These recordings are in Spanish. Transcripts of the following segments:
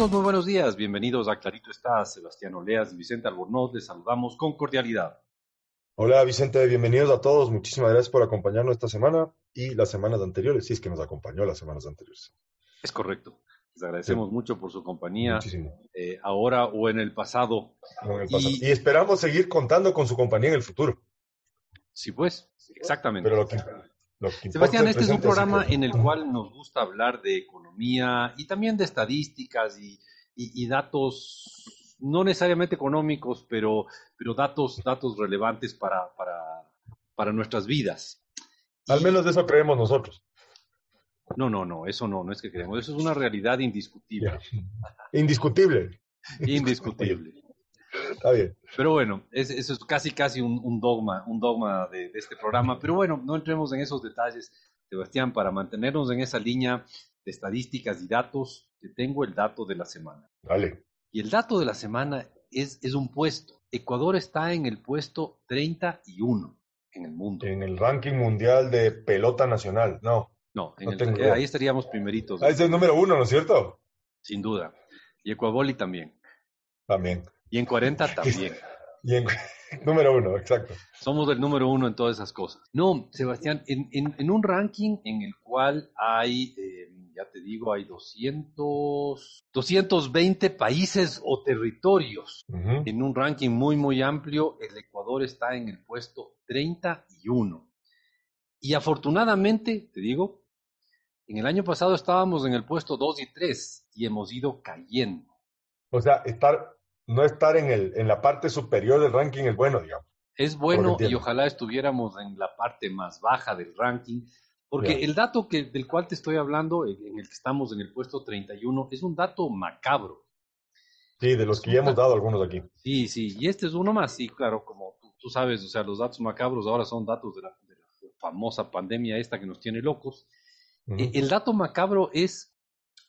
Amigos, muy buenos días. Bienvenidos a Clarito está. Sebastián Oleas y Vicente Albornoz. Les saludamos con cordialidad. Hola Vicente, bienvenidos a todos. Muchísimas gracias por acompañarnos esta semana y las semanas anteriores, si es que nos acompañó las semanas anteriores. Es correcto. Les agradecemos mucho por su compañía. Muchísimo. Eh, ahora o en el pasado. Y... esperamos seguir contando con su compañía en el futuro. Sí, pues, exactamente. Pero Sebastián, este es un programa en el cual nos gusta hablar de economía y también de estadísticas y datos no necesariamente económicos, pero, pero datos, datos relevantes para, para, para nuestras vidas. Al menos de eso creemos nosotros. No, no, no, eso no, no es que creemos, eso es una realidad indiscutible. Indiscutible. Indiscutible. Está bien. Pero bueno, eso es casi, casi un, dogma, un dogma de, de, este programa. Pero bueno, no entremos en esos detalles, Sebastián, para mantenernos en esa línea de estadísticas y datos, te tengo el dato de la semana. Vale. Y el dato de la semana es, es un puesto. Ecuador está en el puesto 31 en el mundo. En el ranking mundial de pelota nacional, no. No, en el, ahí estaríamos primeritos. Ahí es el número uno, ¿no es cierto? Sin duda. Y Ecuaboli también. También. Y en 40 también. Y en número uno, exacto. Somos el número uno en todas esas cosas. No, Sebastián, en, en, un ranking en el cual hay eh, ya te digo, hay 200, 220 países o territorios. En un ranking muy, muy amplio, el Ecuador está en el puesto 31. Y afortunadamente, te digo, en el año pasado estábamos en el puesto 2 y 3 y hemos ido cayendo. O sea, estar, no estar en, el, en la parte superior del ranking es bueno, digamos. Es bueno y ojalá estuviéramos en la parte más baja del ranking, porque el dato que, del cual te estoy hablando, en el que estamos en el puesto 31, es un dato macabro. Sí, de los que ya hemos dado algunos aquí. Sí, sí, y este es uno más, sí, claro, como tú, sabes, o sea, los datos macabros ahora son datos de la, famosa pandemia esta que nos tiene locos. E, el dato macabro es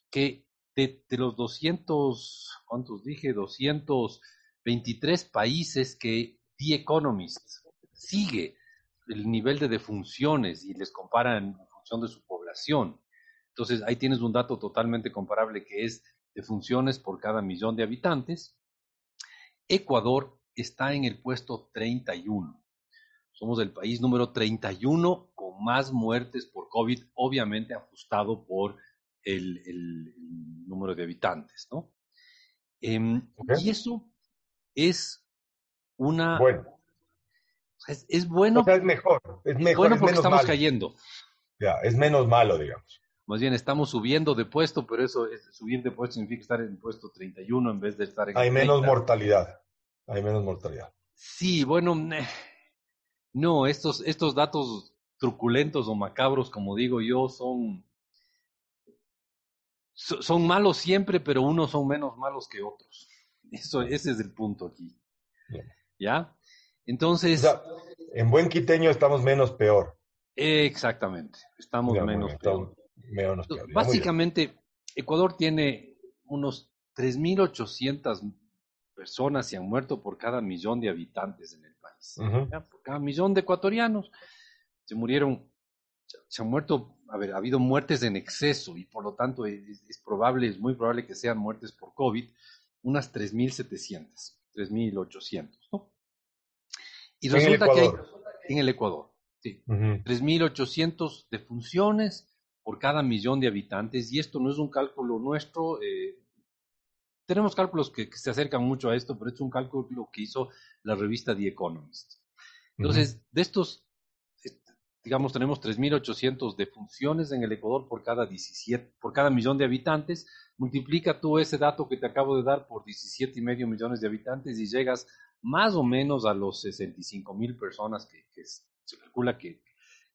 que de, los 200, ¿cuántos dije? 223 países que The Economist sigue el nivel de defunciones y les comparan en función de su población. Entonces, ahí tienes un dato totalmente comparable que es defunciones por cada millón de habitantes. Ecuador está en el puesto 31. Somos el país número 31 con más muertes por COVID, obviamente ajustado por el, número de habitantes, ¿no? Em, y eso es una bueno. Es, bueno. es mejor. Es mejor. Bueno porque estamos cayendo. Ya, es menos malo, digamos. Más bien estamos subiendo de puesto, pero eso, es, subir de puesto significa estar en puesto 31 en vez de estar en Hay menos mortalidad. Hay menos mortalidad. Sí, bueno, no, estos, estos datos truculentos o macabros, como digo yo, son, son malos siempre, pero unos son menos malos que otros. Eso, ese es el punto aquí. ¿Ya? Entonces... en buen quiteño estamos menos peor. Exactamente, estamos menos peor. Básicamente, Ecuador tiene unos 3.800 personas se han muerto por cada millón de habitantes en el país. Por cada millón de ecuatorianos se murieron, se han muerto, a ver, ha habido muertes en exceso y por lo tanto es, es probable, es muy probable que sean muertes por COVID, unas 3.700, 3.800, ¿no? Y resulta que hay en el Ecuador, sí, 3.800 defunciones por cada millón de habitantes, y esto no es un cálculo nuestro. Eh, tenemos cálculos que, se acercan mucho a esto, pero es un cálculo que hizo la revista The Economist. Entonces, de estos, digamos, tenemos 3.800 defunciones en el Ecuador por cada, 17, por cada millón de habitantes. Multiplica tú ese dato que te acabo de dar por 17 y medio millones de habitantes y llegas más o menos a los 65 mil personas que, se calcula que,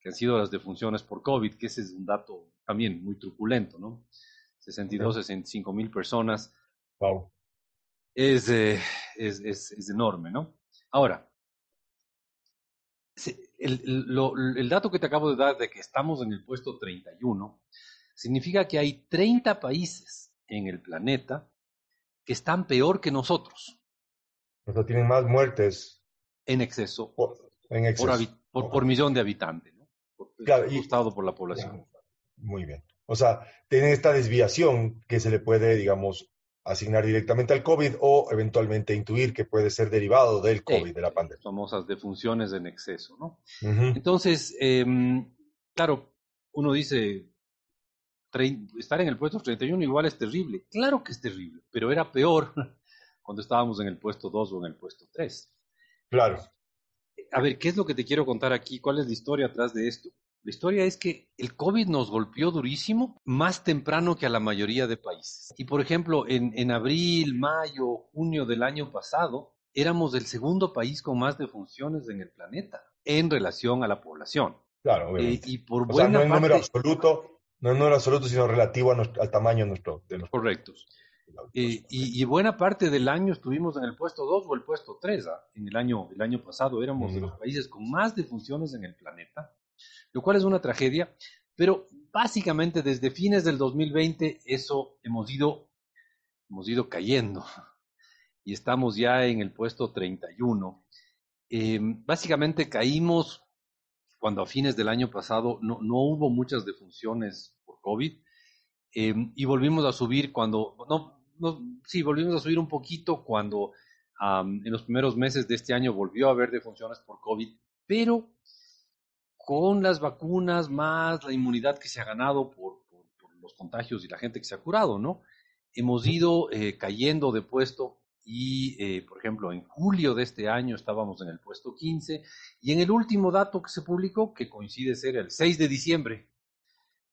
han sido las defunciones por COVID, que ese es un dato también muy truculento, ¿no? 62, 65 mil personas. Wow. Es, eh, es, es, enorme, ¿no? Ahora, el, el, dato que te acabo de dar de que estamos en el puesto 31 significa que hay 30 países en el planeta que están peor que nosotros. O sea, tienen más muertes. En exceso. Por, en exceso. Por, millón de habitantes, ¿no? claro, y, por la población. Muy bien. O sea, tienen esta desviación que se le puede, digamos, asignar directamente al COVID o eventualmente intuir que puede ser derivado del COVID, de la pandemia. Famosas defunciones en exceso, ¿no? Entonces, em, claro, uno dice, estar en el puesto 31 igual es terrible. Claro que es terrible, pero era peor cuando estábamos en el puesto 2 o en el puesto 3. Claro. A ver, ¿qué es lo que te quiero contar aquí? ¿Cuál es la historia atrás de esto? La historia es que el COVID nos golpeó durísimo más temprano que a la mayoría de países. Y por ejemplo, en, abril, mayo, junio del año pasado, éramos el segundo país con más defunciones en el planeta en relación a la población. Claro, eh, obviamente. y por buena no en número absoluto, no en número absoluto, sino relativo al tamaño nuestro, de los Correctos. Eh, y, buena parte del año estuvimos en el puesto 2 o el puesto 3. ¿ah? En el año, el año pasado éramos de los países con más defunciones en el planeta lo cual es una tragedia, pero básicamente desde fines del 2020 eso hemos ido, hemos ido cayendo y estamos ya en el puesto 31. Eh, básicamente caímos cuando a fines del año pasado no, no hubo muchas defunciones por COVID eh, y volvimos a subir cuando, no, no, sí, volvimos a subir un poquito cuando en los primeros meses de este año volvió a haber defunciones por COVID, pero con las vacunas más la inmunidad que se ha ganado por, los contagios y la gente que se ha curado, ¿no? Hemos ido eh, cayendo de puesto y, eh, por ejemplo, en julio de este año estábamos en el puesto 15 y en el último dato que se publicó, que coincide ser el 6 de diciembre,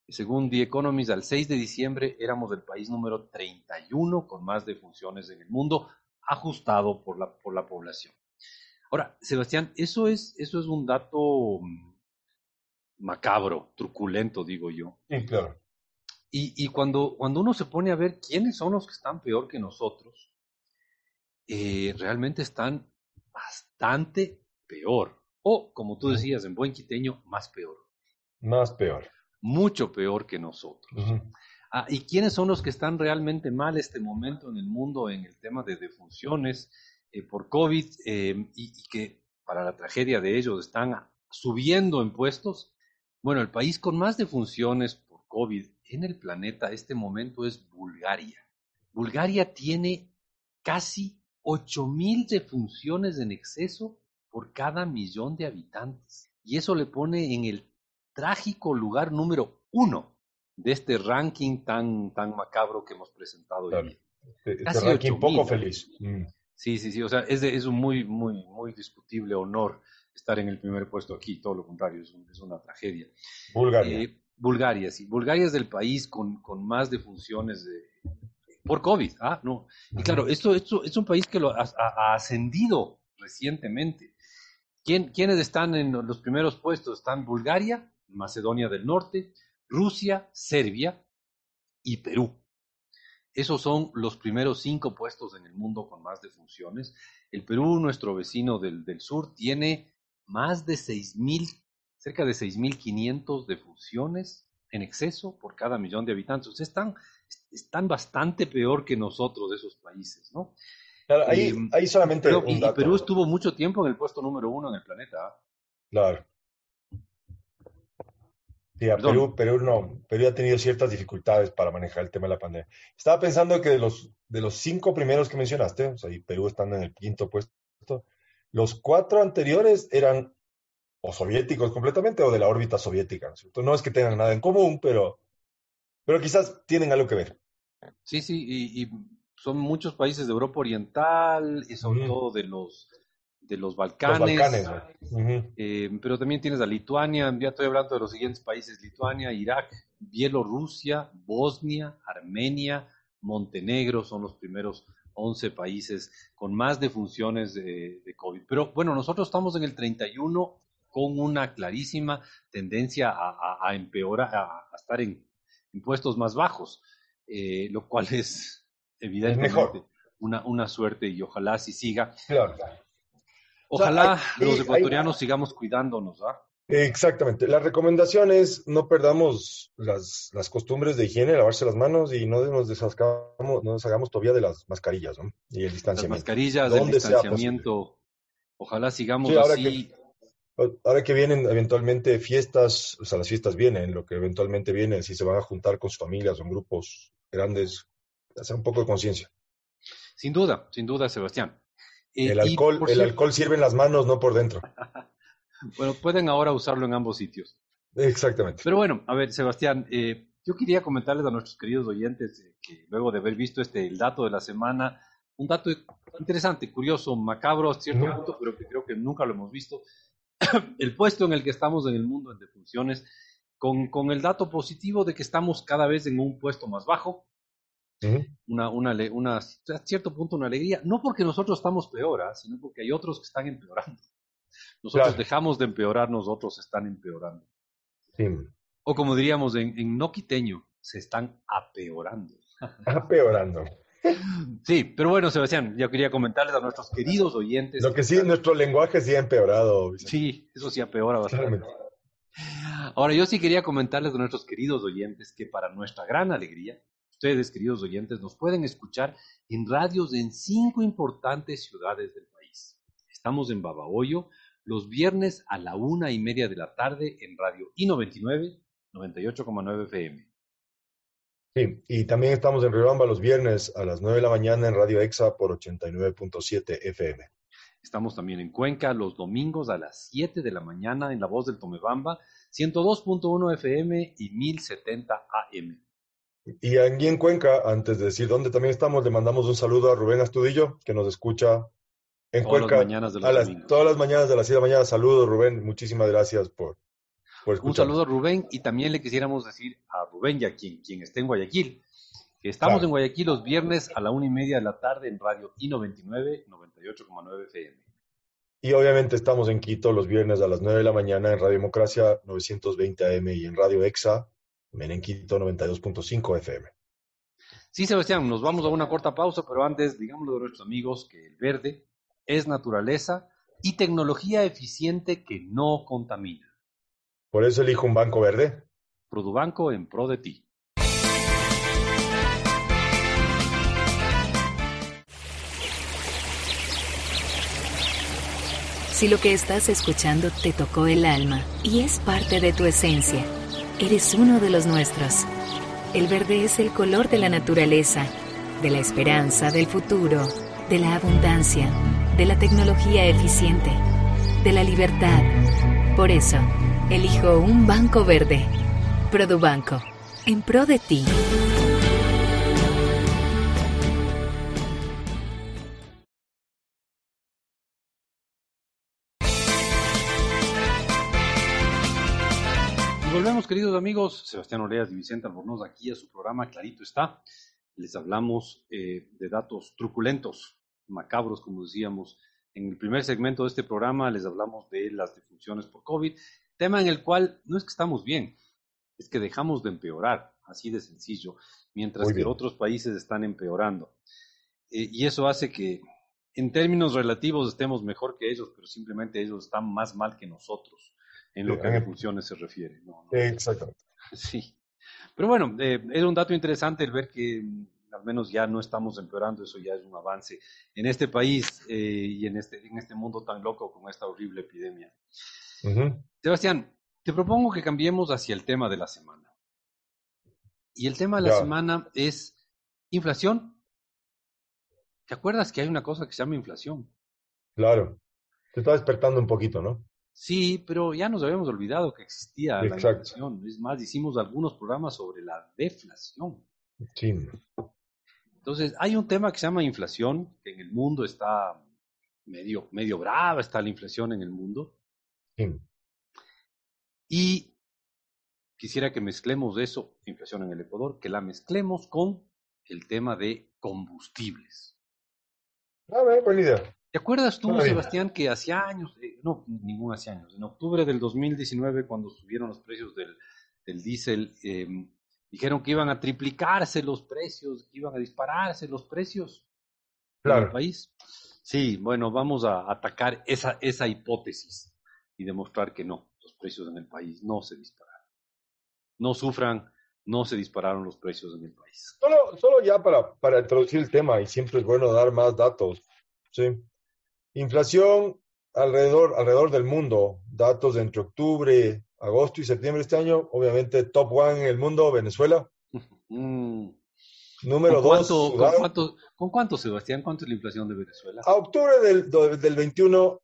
según The Economist, al 6 de diciembre éramos el país número 31 con más defunciones en el mundo, ajustado por la, por la población. Ahora, Sebastián, eso es, eso es un dato mm, macabro, truculento, digo yo. Sí, claro. Y, cuando, cuando uno se pone a ver quiénes son los que están peor que nosotros, eh, realmente están bastante peor. O, como tú decías, en buen quiteño, más peor. Más peor. Mucho peor que nosotros. Ah, ¿Y quiénes son los que están realmente mal este momento en el mundo en el tema de defunciones eh, por COVID eh, y, y, que para la tragedia de ellos están subiendo impuestos? Bueno, el país con más defunciones por COVID en el planeta a este momento es Bulgaria. Bulgaria tiene casi 8.000 defunciones en exceso por cada millón de habitantes. Y eso le pone en el trágico lugar número uno de este ranking tan, tan macabro que hemos presentado hoy Este, este ranking poco feliz. Mm. Sí, sí, sí. O sea, es, es un muy, muy, muy discutible honor estar en el primer puesto aquí, todo lo contrario, es, una tragedia. Bulgaria. Eh, Bulgaria, sí. Bulgaria es el país con, con más defunciones de, por COVID. Ah, no. Y claro, esto, esto es un país que lo ha, ascendido recientemente. ¿Quién, ¿Quiénes están en los primeros puestos? Están Bulgaria, Macedonia del Norte, Rusia, Serbia y Perú. Esos son los primeros cinco puestos en el mundo con más defunciones. El Perú, nuestro vecino del, del sur, tiene más de 6.000, cerca de 6.500 defunciones en exceso por cada millón de habitantes. O sea, están, están bastante peor que nosotros, esos países, ¿no? Claro, ahí, eh, solamente. y, Perú estuvo mucho tiempo en el puesto número uno en el planeta. ¿ah? Claro. Sí, Perú, Perú no, Perú ha tenido ciertas dificultades para manejar el tema de la pandemia. Estaba pensando que de los, de los cinco primeros que mencionaste, o sea, y Perú estando en el quinto puesto, los cuatro anteriores eran o soviéticos completamente o de la órbita soviética, ¿cierto? No es que tengan nada en común, pero, pero quizás tienen algo que ver. Sí, sí, y, son muchos países de Europa Oriental y sobre todo de los de los Balcanes. Eh, pero también tienes a Lituania, ya estoy hablando de los siguientes países, Lituania, Irak, Bielorrusia, Bosnia, Armenia, Montenegro son los primeros 11 países con más defunciones de, de COVID. Pero bueno, nosotros estamos en el 31 con una clarísima tendencia a, empeorar, a, estar en, impuestos más bajos, eh, lo cual es evidentemente una, una suerte y ojalá así siga. Ojalá los ecuatorianos sigamos cuidándonos. ¿ah? Exactamente. La recomendación es no perdamos las, las costumbres de higiene, lavarse las manos y no nos deshagamos, no nos hagamos todavía de las mascarillas ¿no? y el distanciamiento. Las mascarillas, el distanciamiento. Ojalá sigamos así. ahora que vienen eventualmente fiestas, o sea, las fiestas vienen, lo que eventualmente viene, si se van a juntar con sus familias o en grupos grandes, hacer un poco de conciencia. Sin duda, sin duda, Sebastián. Eh, el alcohol, el alcohol sirve en las manos, no por dentro. bueno, pueden ahora usarlo en ambos sitios. Exactamente. Pero bueno, a ver, Sebastián, eh, yo quería comentarles a nuestros queridos oyentes eh, que luego de haber visto este el dato de la semana, un dato interesante, curioso, macabro a cierto punto, pero que creo que nunca lo hemos visto, el puesto en el que estamos en el mundo en defunciones, con, con el dato positivo de que estamos cada vez en un puesto más bajo, una, una, una, a cierto punto una alegría, no porque nosotros estamos peor, ¿ah? sino porque hay otros que están empeorando. Nosotros dejamos de empeorar, nosotros están empeorando. O como diríamos en, en no quiteño, se están apeorando. Apeorando. Sí, pero bueno, Sebastián, yo quería comentarles a nuestros queridos oyentes. Lo que sí, nuestro lenguaje sí ha empeorado. Sí, eso sí empeora bastante. Ahora, yo sí quería comentarles a nuestros queridos oyentes que para nuestra gran alegría, ustedes, queridos oyentes, nos pueden escuchar en radios en cinco importantes ciudades del país. Estamos en Babahoyo los viernes a la una y media de la tarde en Radio I99, 98,9 FM. Sí, y también estamos en Riobamba los viernes a las 9 de la mañana en Radio EXA por 89.7 FM. Estamos también en Cuenca los domingos a las 7 de la mañana en La Voz del Tomebamba, 102.1 FM y 1070 AM. Y aquí en Cuenca, antes de decir dónde también estamos, le mandamos un saludo a Rubén Astudillo, que nos escucha en todas Cuenca. Las mañanas de las, todas las mañanas de las 7 de la mañana. Saludos, Rubén. Muchísimas gracias por, por Un saludo a Rubén y también le quisiéramos decir a Rubén y a quien, quien esté en Guayaquil, que estamos en Guayaquil los viernes a la una y media de la tarde en Radio I99, 98,9 FM. Y obviamente estamos en Quito los viernes a las 9 de la mañana en Radio Democracia 920 AM y en Radio EXA Menenquito 92.5 FM. Sí, Sebastián, nos vamos a una corta pausa, pero antes, digámoslo a nuestros amigos que el verde es naturaleza y tecnología eficiente que no contamina. Por eso elijo un banco verde. Produbanco en pro de ti. Si lo que estás escuchando te tocó el alma y es parte de tu esencia, Eres uno de los nuestros. El verde es el color de la naturaleza, de la esperanza, del futuro, de la abundancia, de la tecnología eficiente, de la libertad. Por eso, elijo un banco verde. Produbanco, en pro de ti. volvemos, queridos amigos. Sebastián Oreas y Vicente Albornoz aquí a su programa Clarito está. Les hablamos eh, de datos truculentos, macabros, como decíamos. En el primer segmento de este programa les hablamos de las defunciones por COVID, tema en el cual no es que estamos bien, es que dejamos de empeorar, así de sencillo, mientras que otros países están empeorando. Eh, y eso hace que en términos relativos estemos mejor que ellos, pero simplemente ellos están más mal que nosotros en lo que a funciones se refiere. ¿no? Exactamente. Sí. Pero bueno, eh, es un dato interesante el ver que al menos ya no estamos empeorando, eso ya es un avance en este país eh, y en este, en este mundo tan loco con esta horrible epidemia. Sebastián, te propongo que cambiemos hacia el tema de la semana. Y el tema de la semana es inflación. ¿Te acuerdas que hay una cosa que se llama inflación? Claro. Te está despertando un poquito, ¿no? Sí, pero ya nos habíamos olvidado que existía la inflación. Es más, hicimos algunos programas sobre la deflación. Sí. Entonces, hay un tema que se llama inflación, que en el mundo está medio, medio brava, está la inflación en el mundo. Sí. Y quisiera que mezclemos eso, inflación en el Ecuador, que la mezclemos con el tema de combustibles. A ver, buena idea. ¿Te acuerdas tú, Sebastián, que hacía años, eh, no, ningún hace años, en octubre del 2019, cuando subieron los precios del, del diésel, em, dijeron que iban a triplicarse los precios, que iban a dispararse los precios claro. en el país? Sí, bueno, vamos a atacar esa, esa hipótesis y demostrar que no, los precios en el país no se dispararon. No sufran, no se dispararon los precios en el país. Solo, solo ya para, para introducir el tema, y siempre es bueno dar más datos, ¿sí? Inflación alrededor, alrededor del mundo, datos entre octubre, agosto y septiembre de este año, obviamente top one en el mundo, Venezuela. Mm. Número dos, ¿con ¿Con cuánto, Sebastián? ¿Cuánto es la inflación de Venezuela? A octubre del, del 21,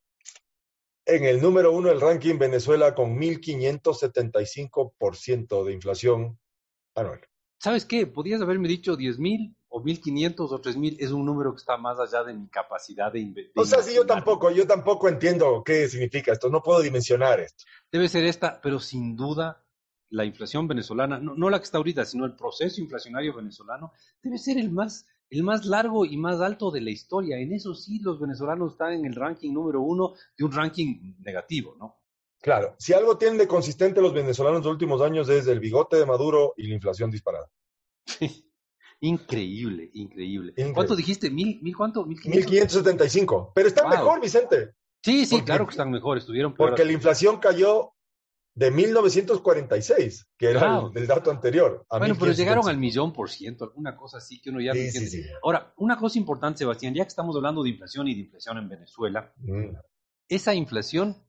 en el número uno del ranking, Venezuela con 1.575% de inflación anual. ¿Sabes qué? Podías haberme dicho 10.000 o 1.500 o 3.000. Es un número que está más allá de mi capacidad de invertir. O sea, sí, yo tampoco, yo tampoco entiendo qué significa esto. No puedo dimensionar esto. Debe ser esta, pero sin duda la inflación venezolana, no, no la que está ahorita, sino el proceso inflacionario venezolano, debe ser el más el más largo y más alto de la historia. En eso sí, los venezolanos están en el ranking número uno de un ranking negativo, ¿no? Claro, si algo tienen de consistente los venezolanos en los últimos años es el bigote de Maduro y la inflación disparada. Increíble, increíble, ¿Cuánto dijiste? ¿Mil, mil cuánto? ¿Mil quinientos setenta y cinco. Pero están mejor, Vicente. Sí, sí, claro que están mejor, estuvieron Porque la inflación cayó de 1946, que era el, dato anterior. bueno, pero llegaron al millón por ciento, alguna cosa así que uno ya no entiende. Ahora, una cosa importante, Sebastián, ya que estamos hablando de inflación y de inflación en Venezuela, mm. esa inflación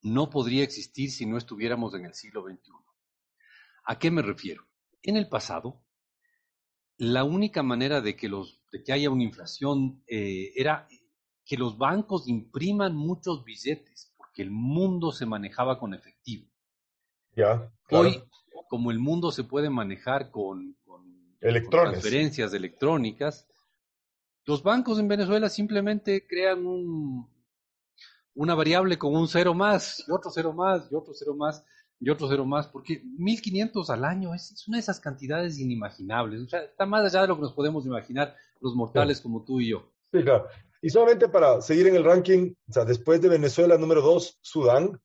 no podría existir si no estuviéramos en el siglo XXI. ¿A qué me refiero? En el pasado, la única manera de que, los, de que haya una inflación eh, era que los bancos impriman muchos billetes que el mundo se manejaba con efectivo. Ya, Hoy, como el mundo se puede manejar con, transferencias electrónicas, los bancos en Venezuela simplemente crean un, una variable con un cero más, y otro cero más, y otro cero más, y otro cero más, porque 1.500 al año es, una de esas cantidades inimaginables. O sea, está más allá de lo que nos podemos imaginar los mortales como tú y yo. Sí, claro. Y solamente para seguir en el ranking, o sea, después de Venezuela, número dos, Sudán.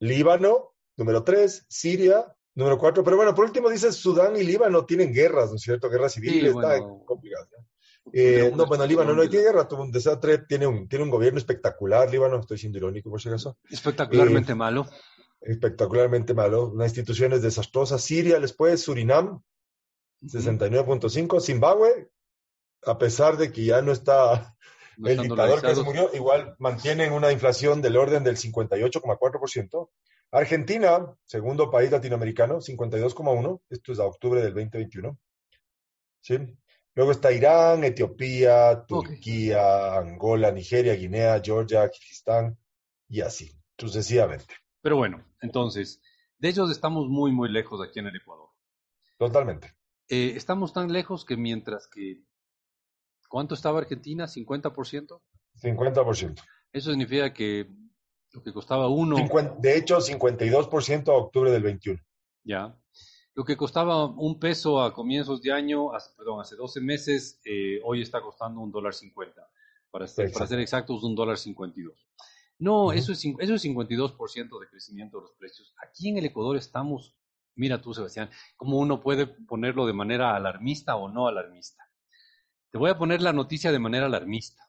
Líbano, número tres, Siria, número cuatro. Pero bueno, por último dice Sudán y Líbano tienen guerras, ¿no es cierto? Guerras civiles, está complicado. Eh, no, bueno, Líbano no tiene guerra, tuvo un desastre, tiene un, tiene un gobierno espectacular, Líbano, estoy siendo irónico por si acaso. Espectacularmente eh, malo. Espectacularmente malo, una institución es desastrosa. Siria después, Surinam, 69.5, Zimbabue, a pesar de que ya no está el dictador que se murió, igual mantienen una inflación del orden del 58,4%. Argentina, segundo país latinoamericano, 52,1%. Esto es a octubre del 2021. ¿Sí? Luego está Irán, Etiopía, Turquía, Angola, Nigeria, Guinea, Georgia, Kirguistán y así, sucesivamente. Pero bueno, entonces, de ellos estamos muy, muy lejos aquí en el Ecuador. Totalmente. Eh, estamos tan lejos que mientras que ¿Cuánto estaba Argentina? ¿50%? 50%. Eso significa que lo que costaba uno... de hecho, 52% a octubre del 21. Ya. Lo que costaba un peso a comienzos de año, perdón, hace 12 meses, eh, hoy está costando un dólar 50. Para, ser, para ser exactos, un dólar 52. No, eso, es, eso es 52% de crecimiento de los precios. Aquí en el Ecuador estamos, mira tú, Sebastián, cómo uno puede ponerlo de manera alarmista o no alarmista. Te voy a poner la noticia de manera alarmista.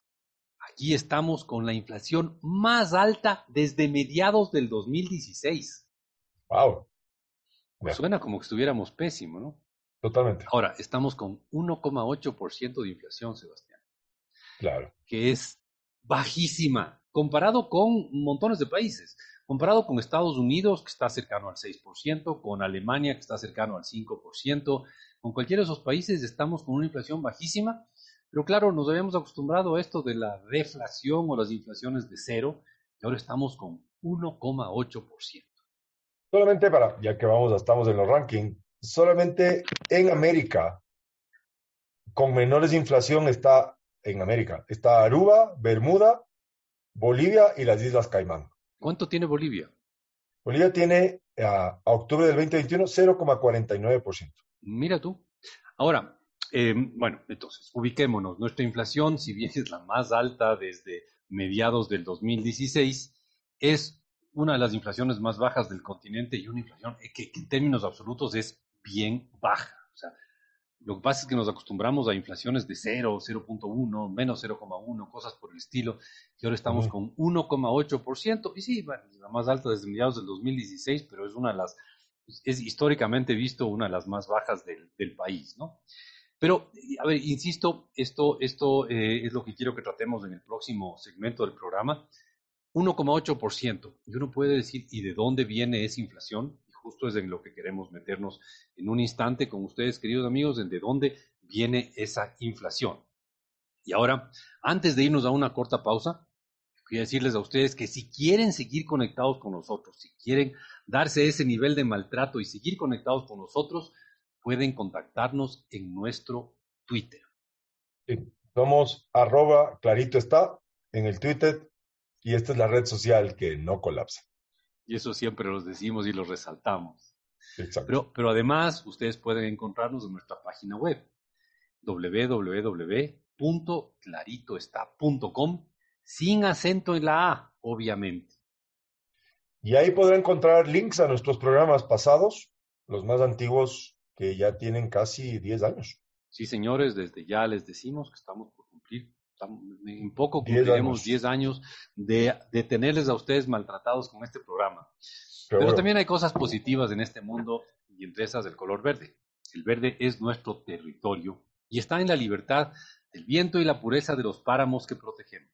Aquí estamos con la inflación más alta desde mediados del 2016. Wow. Pues suena como que estuviéramos pésimo, ¿no? Totalmente. Ahora, estamos con 1,8% de inflación, Sebastián. Claro. Que es bajísima comparado con montones de países. Comparado con Estados Unidos, que está cercano al 6%, con Alemania, que está cercano al 5%, con cualquiera de esos países estamos con una inflación bajísima pero claro, nos habíamos acostumbrado a esto de la deflación o las inflaciones de cero, y ahora estamos con 1,8%. Solamente para, ya que vamos, estamos en los rankings, solamente en América, con menores inflación está en América. Está Aruba, Bermuda, Bolivia y las Islas Caimán. ¿Cuánto tiene Bolivia? Bolivia tiene a, a octubre del 2021 0,49%. Mira tú. Ahora, Em, bueno, entonces, ubiquémonos. Nuestra inflación, si bien es la más alta desde mediados del 2016, es una de las inflaciones más bajas del continente y una inflación que, en términos absolutos es bien baja. Lo que pasa es que nos acostumbramos a inflaciones de 0, 0.1, menos 0,1, cosas por el estilo, y ahora estamos con 1,8%, y sí, bueno, la más alta desde mediados del 2016, pero es una de las, es históricamente visto una de las más bajas del, del país, ¿no? Pero, a ver, insisto, esto, esto eh, es lo que quiero que tratemos en el próximo segmento del programa. 1,8%. Y uno puede decir, ¿y de dónde viene esa inflación? Justo es en lo que queremos meternos en un instante con ustedes, queridos amigos, en de dónde viene esa inflación. Y ahora, antes de irnos a una corta pausa, quiero decirles a ustedes que si quieren seguir conectados con nosotros, si quieren darse ese nivel de maltrato y seguir conectados con nosotros, pueden contactarnos en nuestro Twitter. somos arroba clarito está en el Twitter y esta es la red social que no colapsa. Y eso siempre los decimos y los resaltamos. Pero, pero además, ustedes pueden encontrarnos en nuestra página web www.claritoestá.com sin acento en la A, obviamente. Y ahí podrán encontrar links a nuestros programas pasados, los más antiguos que ya tienen casi 10 años. Sí, señores, desde ya les decimos que estamos por cumplir en poco cumpliremos 10 años, de, tenerles a ustedes maltratados con este programa. Pero, también hay cosas positivas en este mundo y entre esas el color verde. El verde es nuestro territorio y está en la libertad del viento y la pureza de los páramos que protegemos.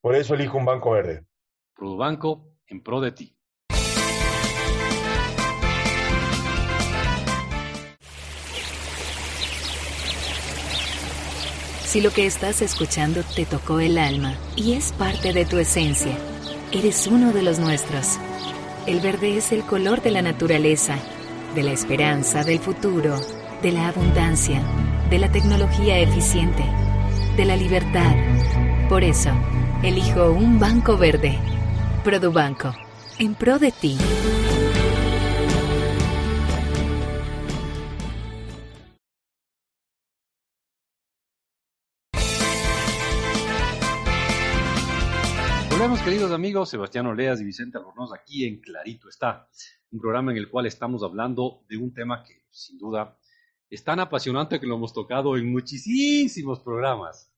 Por eso elijo un banco verde. Produbanco en pro de ti. Si lo que estás escuchando te tocó el alma y es parte de tu esencia, eres uno de los nuestros. El verde es el color de la naturaleza, de la esperanza, del futuro, de la abundancia, de la tecnología eficiente, de la libertad. Por eso, elijo un banco verde. Produbanco, en pro de ti. Queridos amigos, Sebastián Oleas y Vicente Albornoz aquí en Clarito está, un programa en el cual estamos hablando de un tema que sin duda es tan apasionante que lo hemos tocado en muchísimos programas.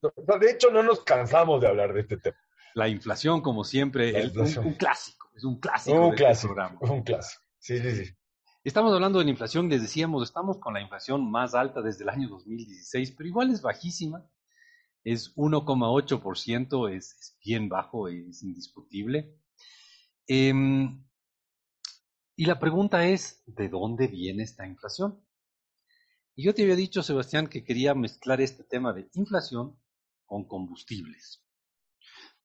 De hecho, no nos cansamos de hablar de este tema. La inflación, como siempre, es un, clásico, es un clásico un de este programa. Un clásico, sí, sí, sí. Estamos hablando de la inflación, les decíamos, estamos con la inflación más alta desde el año 2016, pero igual es bajísima es 1,8%, es, es, bien bajo, es indiscutible. Em, y la pregunta es, ¿de dónde viene esta inflación? Y yo te había dicho, Sebastián, que quería mezclar este tema de inflación con combustibles.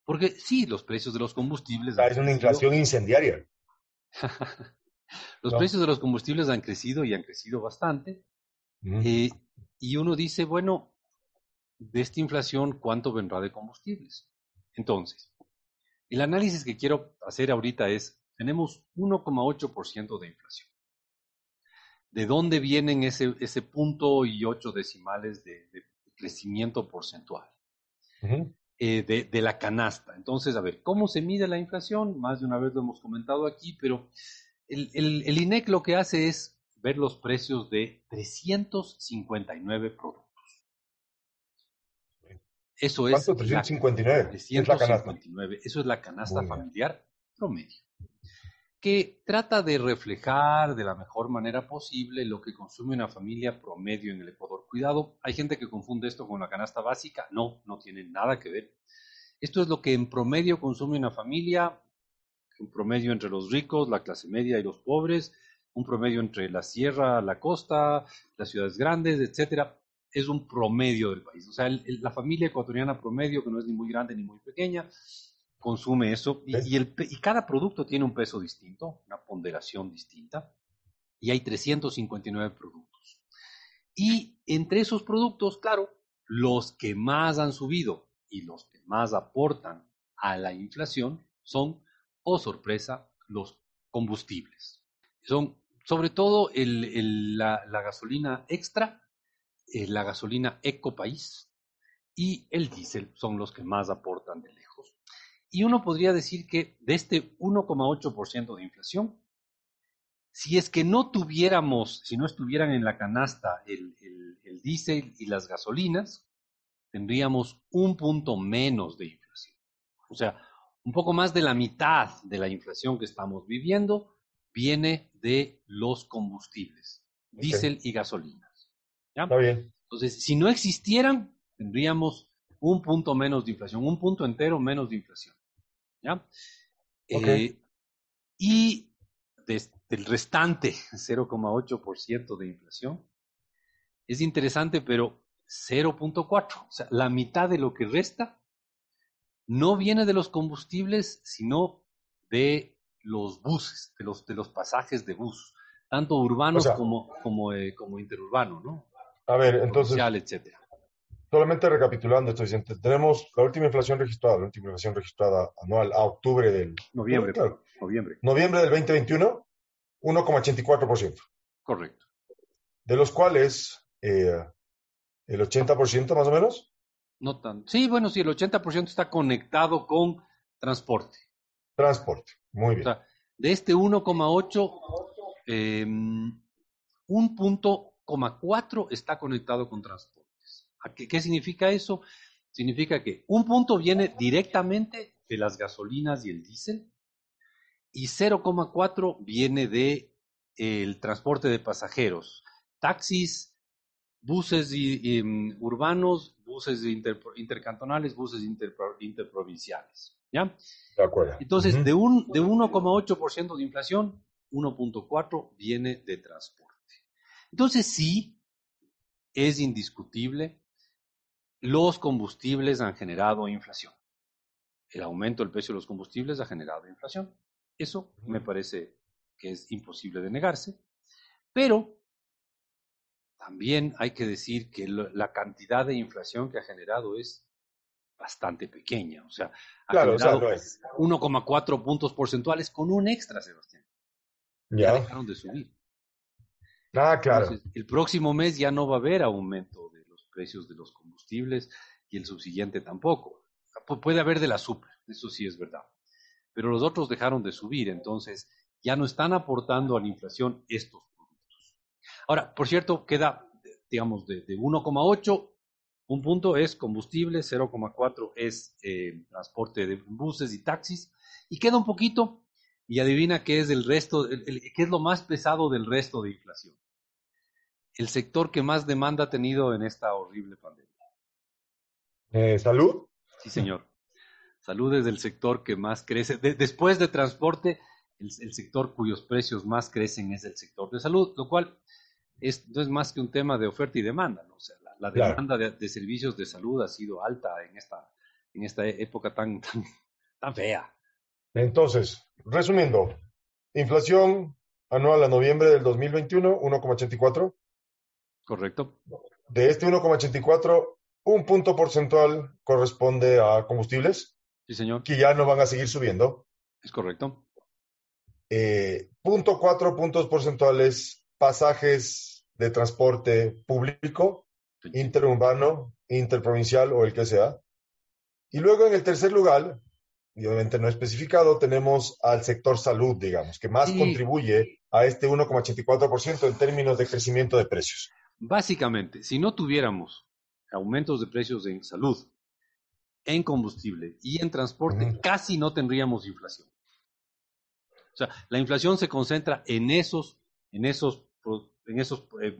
Porque sí, los precios de los combustibles... es una inflación incendiaria. los precios de los combustibles han crecido y han crecido bastante. Eh, y uno dice, bueno, de esta inflación, ¿cuánto vendrá de combustibles? Entonces, el análisis que quiero hacer ahorita es, tenemos 1,8% de inflación. ¿De dónde vienen ese, ese punto y ocho decimales de, crecimiento porcentual? Eh, de, la canasta. Entonces, a ver, ¿cómo se mide la inflación? Más de una vez lo hemos comentado aquí, pero el, el INEC lo que hace es ver los precios de 359 productos. Eso es. 359. Eso es la canasta familiar promedio. Que trata de reflejar de la mejor manera posible lo que consume una familia promedio en el Ecuador. Cuidado, hay gente que confunde esto con la canasta básica. No, no tiene nada que ver. Esto es lo que en promedio consume una familia, un promedio entre los ricos, la clase media y los pobres, un promedio entre la sierra, la costa, las ciudades grandes, etcétera es un promedio del país. O sea, la familia ecuatoriana promedio, que no es ni muy grande ni muy pequeña, consume eso y, el, y cada producto tiene un peso distinto, una ponderación distinta, y hay 359 productos. Y entre esos productos, claro, los que más han subido y los que más aportan a la inflación son, oh sorpresa, los combustibles. Son sobre todo la, la gasolina extra eh, la gasolina Ecopaís y el diésel son los que más aportan de lejos. Y uno podría decir que de este 1,8% de inflación, si es que no tuviéramos, si no estuvieran en la canasta el, el diésel y las gasolinas, tendríamos un punto menos de inflación. O sea, un poco más de la mitad de la inflación que estamos viviendo viene de los combustibles, diésel y gasolina. Está bien. Entonces, si no existieran, tendríamos un punto menos de inflación, un punto entero menos de inflación. ¿Ya? Eh, y del restante 0,8% de inflación, es interesante, pero 0.4, o sea, la mitad de lo que resta no viene de los combustibles, sino de los buses, de los, de los pasajes de bus, tanto urbanos como, como, eh, como interurbanos, ¿no? A ver, entonces. etcétera. Solamente recapitulando esto, tenemos la última inflación registrada, la última inflación registrada anual a octubre del... Noviembre, noviembre. Noviembre del 2021, 1,84%. Correcto. De los cuales eh, el 80% más o menos. No tanto. Sí, bueno, sí, el 80% está conectado con transporte. Transporte, muy bien. O sea, de este 1,8, em, un punto cuatro está conectado con transportes. ¿Qué, ¿Qué significa eso? Significa que un punto viene directamente de las gasolinas y el diésel y 0,4 viene de el transporte de pasajeros, taxis, buses y, mm, urbanos, buses intercantonales, buses interprovinciales. ¿Ya? De acuerdo. Entonces, de, un, de 1,8% de inflación, 1,4% viene de transporte. Entonces, sí, es indiscutible, los combustibles han generado inflación. El aumento del precio de los combustibles ha generado inflación. Eso me parece que es imposible de negarse. Pero también hay que decir que la cantidad de inflación que ha generado es bastante pequeña. O sea, ha generado 1,4 puntos porcentuales con un extra, Sebastián. Ya, dejaron de subir. Ah, claro. el próximo mes ya no va a haber aumento de los precios de los combustibles y el subsiguiente tampoco. puede haber de la super, eso sí es verdad. Pero los otros dejaron de subir, entonces ya no están aportando a la inflación estos Ahora, por cierto, queda, digamos, de, 1,8, un punto es combustible, 0,4 es eh, transporte de buses y taxis, y queda un poquito, y adivina qué es el resto, qué es lo más pesado del resto de inflación. El sector que más demanda ha tenido en esta horrible pandemia. Eh, ¿Salud? Sí, señor. Salud es el sector que más crece. después de transporte, el, sector cuyos precios más crecen es el sector de salud, lo cual es, no es más que un tema de oferta y demanda. ¿no? O sea, la, demanda de, servicios de salud ha sido alta en esta, en esta época tan, tan, tan fea. Entonces, resumiendo, inflación anual a noviembre del 2021, 1,84. Correcto. De este 1,84, un punto porcentual corresponde a combustibles. Sí, señor. Que ya no van a seguir subiendo. Es correcto. Eh, punto cuatro puntos porcentuales pasajes de transporte público, interurbano, interprovincial o el que sea. Y luego en el tercer lugar, y obviamente no especificado, tenemos al sector salud, digamos, que más contribuye a este 1,84% en términos de crecimiento de precios. Básicamente, si no tuviéramos aumentos de precios en salud, en combustible y en transporte, casi no tendríamos inflación. O sea, la inflación se concentra en esos, en esos en esos eh,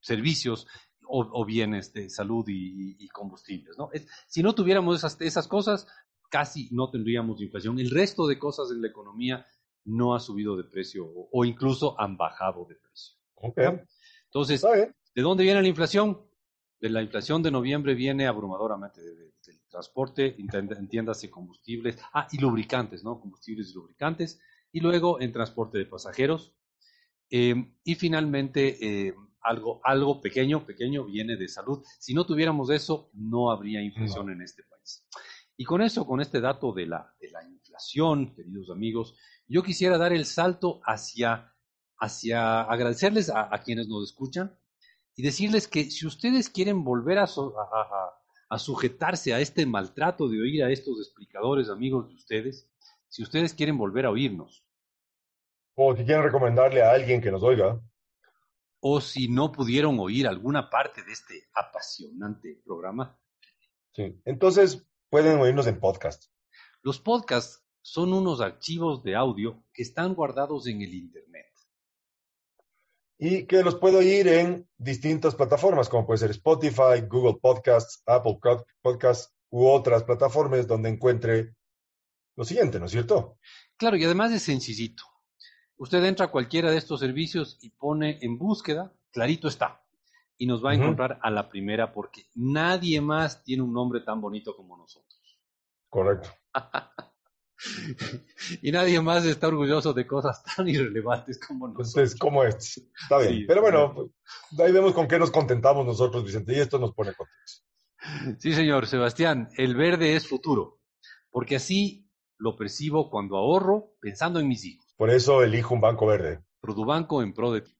servicios o, bienes de salud y, combustibles. ¿no? si no tuviéramos esas, esas cosas, casi no tendríamos inflación. El resto de cosas en la economía no ha subido de precio o, incluso han bajado de precio. Entonces, ¿de dónde viene la inflación? De la inflación de noviembre viene abrumadoramente del transporte, entiéndase combustibles, ah, y lubricantes, ¿no? Combustibles y lubricantes, y luego en transporte de pasajeros, Em, y finalmente, em, algo, algo pequeño, pequeño viene de salud. Si no tuviéramos eso, no habría inflación en este país. Y con eso, con este dato de la, de la inflación, queridos amigos, yo quisiera dar el salto hacia, hacia agradecerles a, quienes nos escuchan y decirles que si ustedes quieren volver a, a, sujetarse a este maltrato de oír a estos explicadores amigos de ustedes, si ustedes quieren volver a oírnos, o si quieren recomendarle a alguien que nos oiga. O si no pudieron oír alguna parte de este apasionante programa. Sí, entonces pueden oírnos en podcast. Los podcasts son unos archivos de audio que están guardados en el Internet. Y que los puedo oír en distintas plataformas, como puede ser Spotify, Google Podcasts, Apple Podcasts u otras plataformas donde encuentre lo siguiente, ¿no es cierto? Claro, y además es sencillito. Usted entra a cualquiera de estos servicios y pone en búsqueda, clarito está. y nos va a encontrar a la primera porque nadie más tiene un nombre tan bonito como nosotros. Correcto. y nadie más está orgulloso de cosas tan irrelevantes como nosotros. Entonces, como este. Está bien. Pero bueno, ahí vemos con qué nos contentamos nosotros, Vicente, y esto nos pone contentos. Sí, señor Sebastián, el verde es futuro, porque así lo percibo cuando ahorro pensando en mis hijos. Por eso elijo un banco verde. Produbanco en pro de ti.